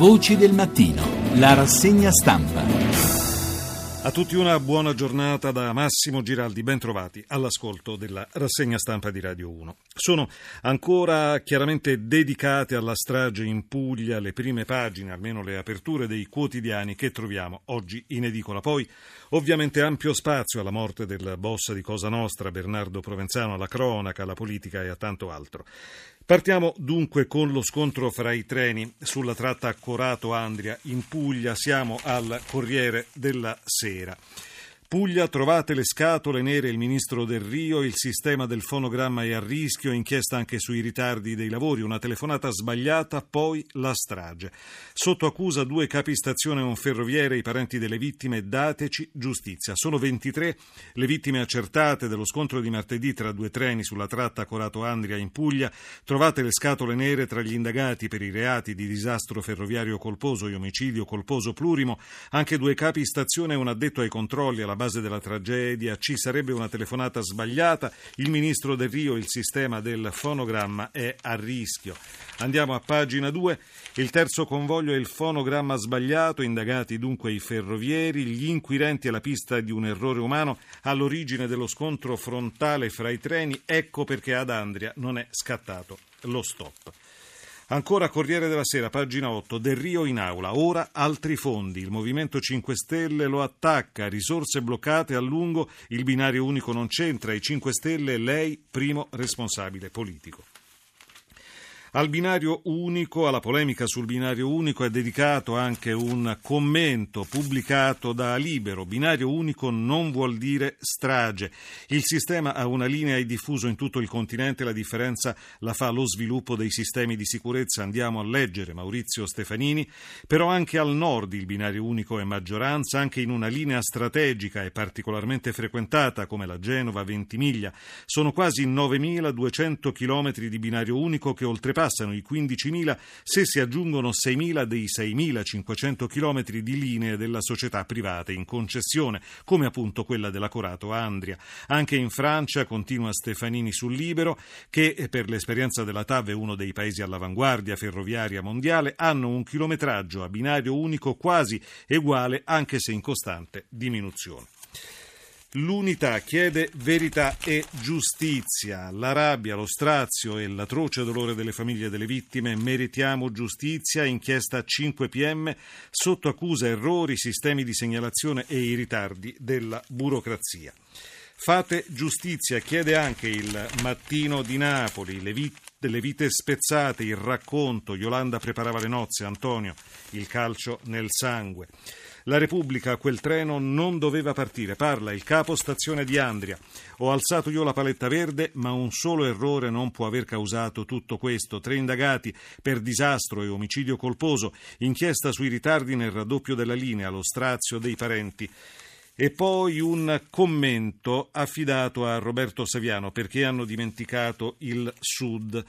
Voci del mattino, la rassegna stampa. A tutti una buona giornata da Massimo Giraldi, bentrovati all'ascolto della rassegna stampa di Radio 1. Sono ancora chiaramente dedicate alla strage in Puglia le prime pagine, almeno le aperture dei quotidiani che troviamo oggi in edicola. Poi ovviamente ampio spazio alla morte del boss di Cosa Nostra, Bernardo Provenzano, alla cronaca, alla politica e a tanto altro. Partiamo dunque con lo scontro fra i treni sulla tratta Corato-Andria in Puglia. Siamo al Corriere della Sera. Puglia, trovate le scatole nere, il ministro Del Rio, il sistema del fonogramma è a rischio, inchiesta anche sui ritardi dei lavori, una telefonata sbagliata, poi la strage. Sotto accusa due capi stazione e un ferroviere, i parenti delle vittime, dateci giustizia. Sono 23 le vittime accertate dello scontro di martedì tra due treni sulla tratta Corato-Andria in Puglia. Trovate le scatole nere tra gli indagati per i reati di disastro ferroviario colposo e omicidio colposo plurimo, anche due capi stazione e un addetto ai controlli alla base della tragedia, ci sarebbe una telefonata sbagliata, il ministro Del Rio, il sistema del fonogramma è a rischio. Andiamo a pagina 2, il terzo convoglio è il fonogramma sbagliato, indagati dunque i ferrovieri, gli inquirenti alla pista di un errore umano all'origine dello scontro frontale fra i treni, ecco perché ad Andria non è scattato lo stop. Ancora Corriere della Sera, pagina 8, Del Rio in aula, ora altri fondi, il Movimento 5 Stelle lo attacca, risorse bloccate a lungo, il binario unico non c'entra, i 5 Stelle lei primo responsabile politico. Al binario unico, alla polemica sul binario unico è dedicato anche un commento pubblicato da Libero. Binario unico non vuol dire strage. Il sistema ha una linea e diffuso in tutto il continente, la differenza la fa lo sviluppo dei sistemi di sicurezza. Andiamo a leggere Maurizio Stefanini, però anche al nord il binario unico è maggioranza, anche in una linea strategica e particolarmente frequentata come la Genova-Ventimiglia. Sono quasi 9.200 chilometri di binario unico che oltrepassano oltrepassano i 15.000 se si aggiungono 6.000 dei 6.500 km di linee della società privata in concessione, come appunto quella della Corato Andria. Anche in Francia, continua Stefanini sul Libero, che per l'esperienza della TAV è uno dei paesi all'avanguardia ferroviaria mondiale, hanno un chilometraggio a binario unico quasi uguale anche se in costante diminuzione. L'unità chiede verità e giustizia. La rabbia, lo strazio e l'atroce dolore delle famiglie delle vittime. Meritiamo giustizia. Inchiesta 5 PM sotto accusa errori, sistemi di segnalazione e i ritardi della burocrazia. Fate giustizia, chiede anche il mattino di Napoli, le, vit- le vite spezzate, il racconto, Yolanda preparava le nozze, Antonio, il calcio nel sangue. La Repubblica, quel treno non doveva partire. Parla il capo stazione di Andria. Ho alzato io la paletta verde, ma un solo errore non può aver causato tutto questo. Tre indagati per disastro e omicidio colposo, inchiesta sui ritardi nel raddoppio della linea, lo strazio dei parenti. E poi un commento affidato a Roberto Saviano perché hanno dimenticato il Sud.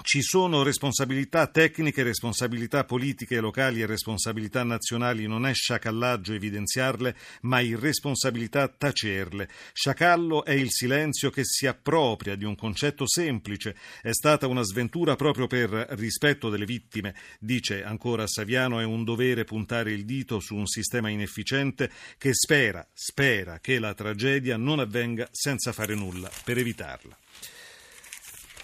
Ci sono responsabilità tecniche, responsabilità politiche locali e responsabilità nazionali, non è sciacallaggio evidenziarle, ma irresponsabilità tacerle. Sciacallo è il silenzio che si appropria di un concetto semplice. È stata una sventura proprio per rispetto delle vittime. Dice ancora Saviano, è un dovere puntare il dito su un sistema inefficiente che spera, spera che la tragedia non avvenga senza fare nulla per evitarla.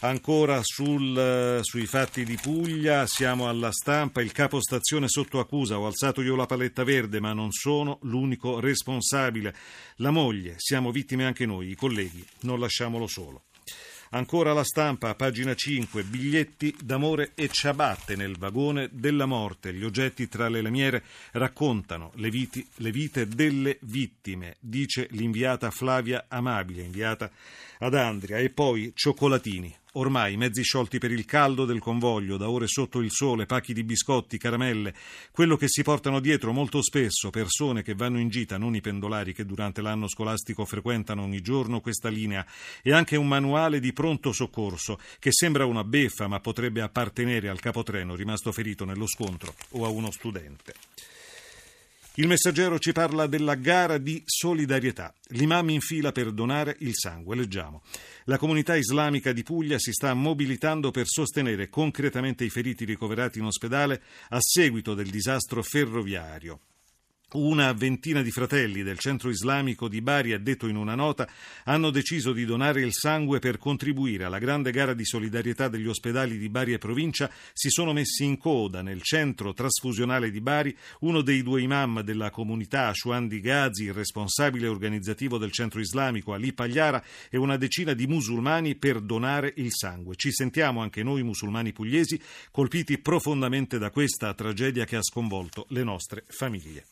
Ancora sul, eh, sui fatti di Puglia, siamo alla stampa, il capo stazione sotto accusa, ho alzato io la paletta verde ma non sono l'unico responsabile. La moglie, siamo vittime anche noi, i colleghi, non lasciamolo solo. Ancora la stampa, pagina 5, biglietti d'amore e ciabatte nel vagone della morte. Gli oggetti tra le lamiere raccontano le, viti, le vite delle vittime, dice l'inviata Flavia Amabile, inviata ad Andria. E poi cioccolatini, Ormai mezzi sciolti per il caldo del convoglio, da ore sotto il sole, pacchi di biscotti, caramelle, quello che si portano dietro molto spesso persone che vanno in gita, non i pendolari che durante l'anno scolastico frequentano ogni giorno questa linea, e anche un manuale di pronto soccorso che sembra una beffa ma potrebbe appartenere al capotreno rimasto ferito nello scontro o a uno studente. Il messaggero ci parla della gara di solidarietà. L'imam in fila per donare il sangue. Leggiamo. La comunità islamica di Puglia si sta mobilitando per sostenere concretamente i feriti ricoverati in ospedale a seguito del disastro ferroviario. Una ventina di fratelli del centro islamico di Bari, ha detto in una nota, hanno deciso di donare il sangue per contribuire alla grande gara di solidarietà degli ospedali di Bari e provincia. Si sono messi in coda nel centro trasfusionale di Bari uno dei due imam della comunità, Shuandi Ghazi, il responsabile organizzativo del centro islamico, Ali Pagliara, e una decina di musulmani per donare il sangue. Ci sentiamo anche noi musulmani pugliesi colpiti profondamente da questa tragedia che ha sconvolto le nostre famiglie.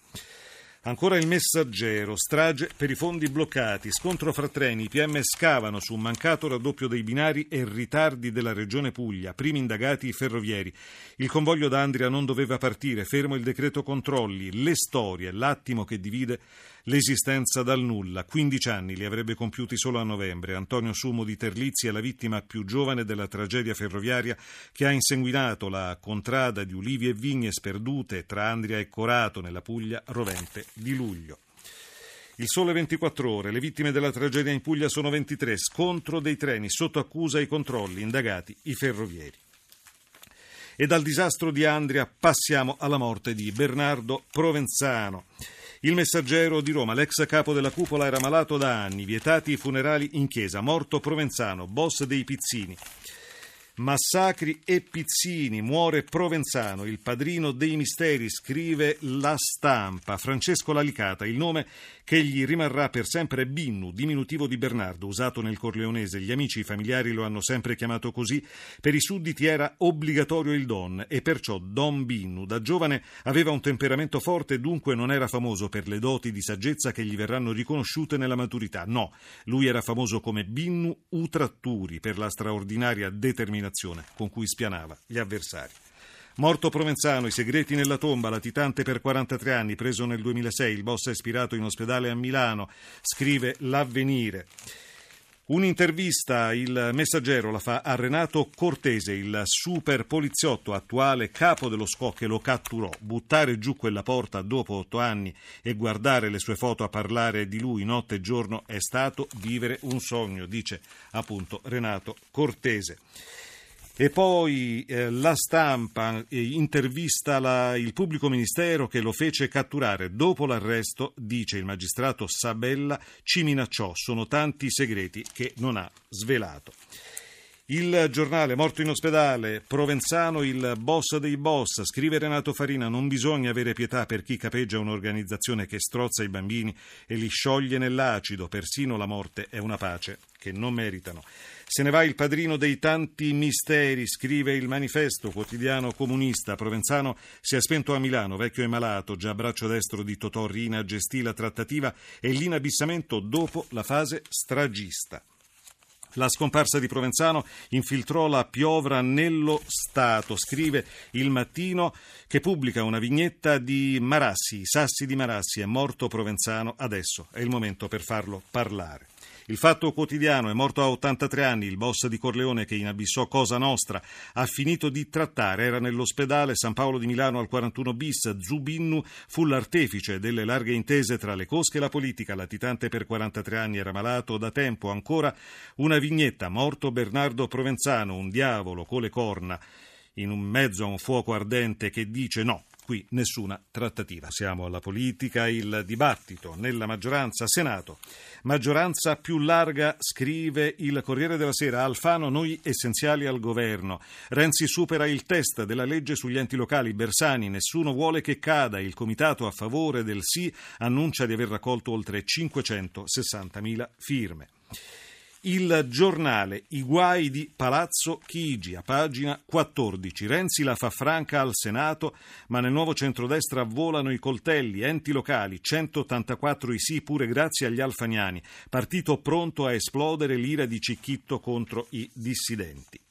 Ancora il messaggero, strage per i fondi bloccati, scontro fra treni, i PM scavano su un mancato raddoppio dei binari e ritardi della regione Puglia, primi indagati i ferrovieri. Il convoglio d'Andria non doveva partire, fermo il decreto controlli, le storie, l'attimo che divide l'esistenza dal nulla. 15 anni li avrebbe compiuti solo a novembre. Antonio Sumo di Terlizzi è la vittima più giovane della tragedia ferroviaria che ha insanguinato la contrada di ulivi e vigne sperdute tra Andria e Corato nella Puglia rovente di luglio. Il sole 24 ore, le vittime della tragedia in Puglia sono 23, scontro dei treni, sotto accusa i controlli, indagati i ferrovieri. E dal disastro di Andria passiamo alla morte di Bernardo Provenzano. Il messaggero di Roma, l'ex capo della cupola, era malato da anni, vietati i funerali in chiesa, morto Provenzano, boss dei Pizzini. Massacri e Pizzini, muore Provenzano, il padrino dei misteri, scrive La Stampa. Francesco Lalicata, il nome che gli rimarrà per sempre è Binnu, diminutivo di Bernardo, usato nel Corleonese. Gli amici e i familiari lo hanno sempre chiamato così. Per i sudditi era obbligatorio il Don e perciò Don Binnu. Da giovane aveva un temperamento forte dunque non era famoso per le doti di saggezza che gli verranno riconosciute nella maturità. No, lui era famoso come Binnu Utratturi per la straordinaria determinazione determinazione con cui spianava gli avversari. Morto Provenzano, i segreti nella tomba, latitante per 43 anni, preso nel 2006, il boss è ispirato in ospedale a Milano, scrive L'Avvenire. Un'intervista il messaggero la fa a Renato Cortese, il super poliziotto attuale capo dello SCO che lo catturò. Buttare giù quella porta dopo otto anni e guardare le sue foto a parlare di lui notte e giorno è stato vivere un sogno, dice appunto Renato Cortese. E poi eh, la stampa eh, intervista la, il pubblico ministero che lo fece catturare. Dopo l'arresto, dice il magistrato Sabella, ci minacciò. Sono tanti segreti che non ha svelato. Il giornale morto in ospedale, Provenzano il boss dei boss, scrive Renato Farina, non bisogna avere pietà per chi capeggia un'organizzazione che strozza i bambini e li scioglie nell'acido, persino la morte è una pace che non meritano. Se ne va il padrino dei tanti misteri, scrive il manifesto quotidiano comunista. Provenzano si è spento a Milano, vecchio e malato, già braccio destro di Totò Rina gestì la trattativa e l'inabissamento dopo la fase stragista. La scomparsa di Provenzano infiltrò la piovra nello Stato, scrive il mattino che pubblica una vignetta di Marassi, sassi di Marassi, è morto Provenzano, adesso è il momento per farlo parlare. Il fatto quotidiano è morto a 83 anni, il boss di Corleone che inabissò Cosa Nostra. Ha finito di trattare, era nell'ospedale San Paolo di Milano al 41 bis, Zubinnu fu l'artefice delle larghe intese tra le cosche e la politica, latitante per 43 anni era malato da tempo, ancora una vignetta, morto Bernardo Provenzano, un diavolo con le corna in un mezzo a un fuoco ardente che dice no, qui nessuna trattativa. Siamo alla politica, il dibattito nella maggioranza Senato. Maggioranza più larga, scrive il Corriere della Sera, Alfano noi essenziali al governo. Renzi supera il test della legge sugli enti locali, Bersani nessuno vuole che cada, il comitato a favore del sì annuncia di aver raccolto oltre 560.000 firme. Il giornale I guai di Palazzo Chigi, a pagina 14. Renzi la fa franca al Senato, ma nel nuovo centrodestra volano i coltelli, enti locali, 184 i sì pure grazie agli alfaniani, partito pronto a esplodere l'ira di Cicchitto contro i dissidenti.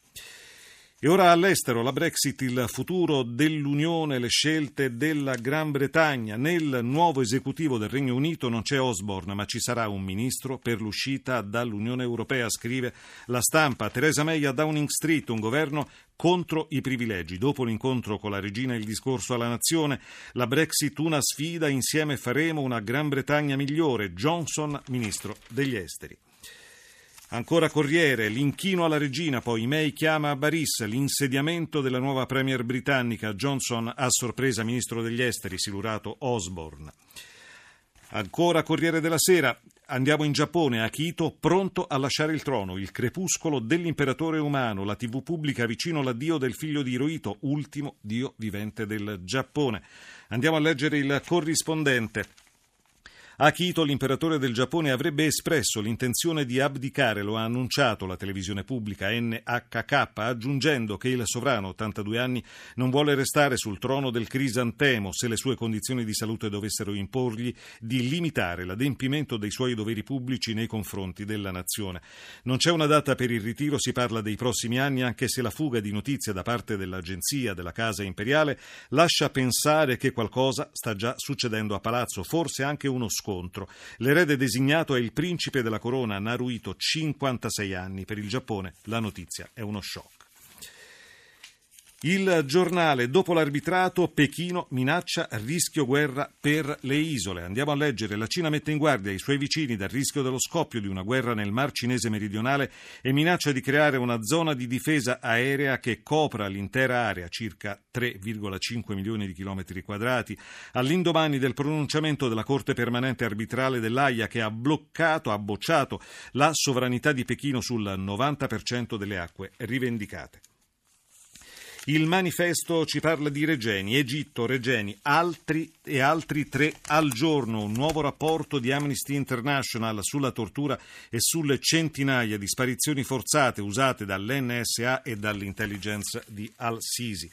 E ora all'estero la Brexit, il futuro dell'Unione, le scelte della Gran Bretagna. Nel nuovo esecutivo del Regno Unito non c'è Osborne, ma ci sarà un ministro per l'uscita dall'Unione Europea, scrive la stampa. Theresa May a Downing Street, un governo contro i privilegi. Dopo l'incontro con la regina e il discorso alla nazione, la Brexit una sfida, insieme faremo una Gran Bretagna migliore. Johnson, ministro degli esteri. Ancora Corriere, l'inchino alla regina, poi May chiama a Baris, l'insediamento della nuova premier britannica, Johnson a sorpresa ministro degli esteri, silurato Osborne. Ancora Corriere della Sera, andiamo in Giappone, Akito pronto a lasciare il trono, il crepuscolo dell'imperatore umano, la tv pubblica vicino all'addio del figlio di Hirohito, ultimo dio vivente del Giappone. Andiamo a leggere il corrispondente. Akito, l'imperatore del Giappone, avrebbe espresso l'intenzione di abdicare, lo ha annunciato la televisione pubblica NHK, aggiungendo che il sovrano, 82 anni, non vuole restare sul trono del crisantemo se le sue condizioni di salute dovessero imporgli di limitare l'adempimento dei suoi doveri pubblici nei confronti della nazione. Non c'è una data per il ritiro, si parla dei prossimi anni, anche se la fuga di notizie da parte dell'agenzia della Casa Imperiale lascia pensare che qualcosa sta già succedendo a palazzo, forse anche uno scontro scontro. L'erede designato è il principe della corona Naruhito, 56 anni. Per il Giappone la notizia è uno shock. Il giornale, dopo l'arbitrato, Pechino minaccia rischio guerra per le isole. Andiamo a leggere. La Cina mette in guardia i suoi vicini dal rischio dello scoppio di una guerra nel Mar Cinese meridionale e minaccia di creare una zona di difesa aerea che copra l'intera area, circa 3,5 milioni di chilometri quadrati. All'indomani del pronunciamento della Corte permanente arbitrale dell'AIA che ha bloccato, ha bocciato la sovranità di Pechino sul 90% delle acque rivendicate. Il manifesto ci parla di Regeni, Egitto, Regeni, altri e altri tre al giorno. Un nuovo rapporto di Amnesty International sulla tortura e sulle centinaia di sparizioni forzate usate dall'NSA e dall'intelligence di Al-Sisi.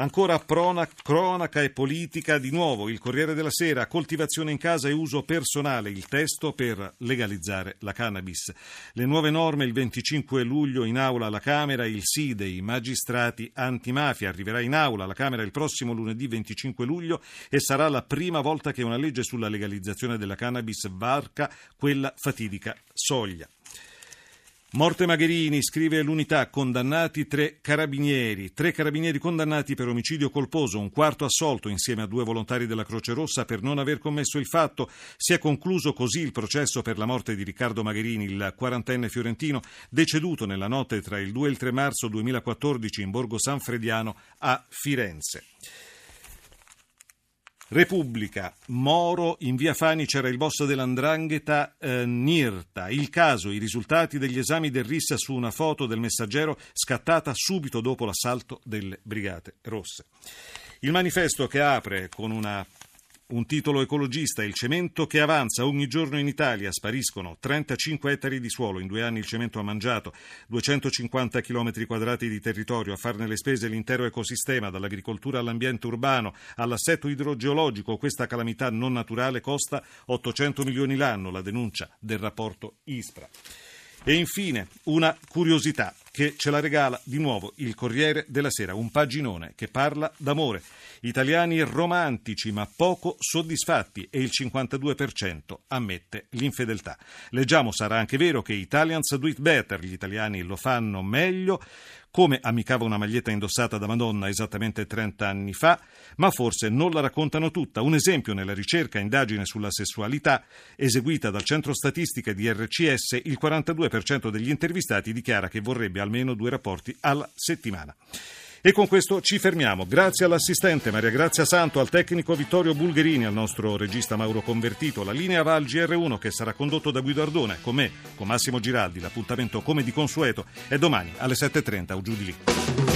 Ancora prona, cronaca e politica, di nuovo il Corriere della Sera, coltivazione in casa e uso personale, il testo per legalizzare la cannabis. Le nuove norme il 25 luglio in aula alla Camera, il sì dei magistrati antimafia arriverà in aula alla Camera il prossimo lunedì 25 luglio e sarà la prima volta che una legge sulla legalizzazione della cannabis varca quella fatidica soglia. Morte Magherini, scrive l'unità, condannati tre carabinieri, tre carabinieri condannati per omicidio colposo, un quarto assolto insieme a due volontari della Croce Rossa per non aver commesso il fatto. Si è concluso così il processo per la morte di Riccardo Magherini, il quarantenne fiorentino, deceduto nella notte tra il 2 e il 3 marzo 2014 in Borgo San Frediano a Firenze. Repubblica, Moro, in via Fani c'era il boss dell'andrangheta eh, Nirta. Il caso, i risultati degli esami del RIS su una foto del messaggero scattata subito dopo l'assalto delle Brigate Rosse. Il manifesto che apre con una un titolo ecologista, il cemento che avanza ogni giorno in Italia, spariscono 35 ettari di suolo, in due anni il cemento ha mangiato 250 km quadrati di territorio, a farne le spese l'intero ecosistema, dall'agricoltura all'ambiente urbano, all'assetto idrogeologico, questa calamità non naturale costa 800 milioni l'anno, la denuncia del rapporto ISPRA. E infine una curiosità che ce la regala di nuovo il Corriere della Sera, un paginone che parla d'amore. Italiani romantici ma poco soddisfatti e il 52% ammette l'infedeltà. Leggiamo, sarà anche vero che Italians do it better, gli italiani lo fanno meglio, come amicava una maglietta indossata da Madonna esattamente 30 anni fa, ma forse non la raccontano tutta. Un esempio nella ricerca indagine sulla sessualità eseguita dal centro statistica di RCS, il 42% degli intervistati dichiara che vorrebbe almeno due rapporti alla settimana. E con questo ci fermiamo. Grazie all'assistente Maria Grazia Santo, al tecnico Vittorio Bulgherini, al nostro regista Mauro Convertito. La linea va al GR1 che sarà condotto da Guido Ardone. Con me, con Massimo Giraldi. L'appuntamento, come di consueto, è domani alle 7.30 o giù di lì.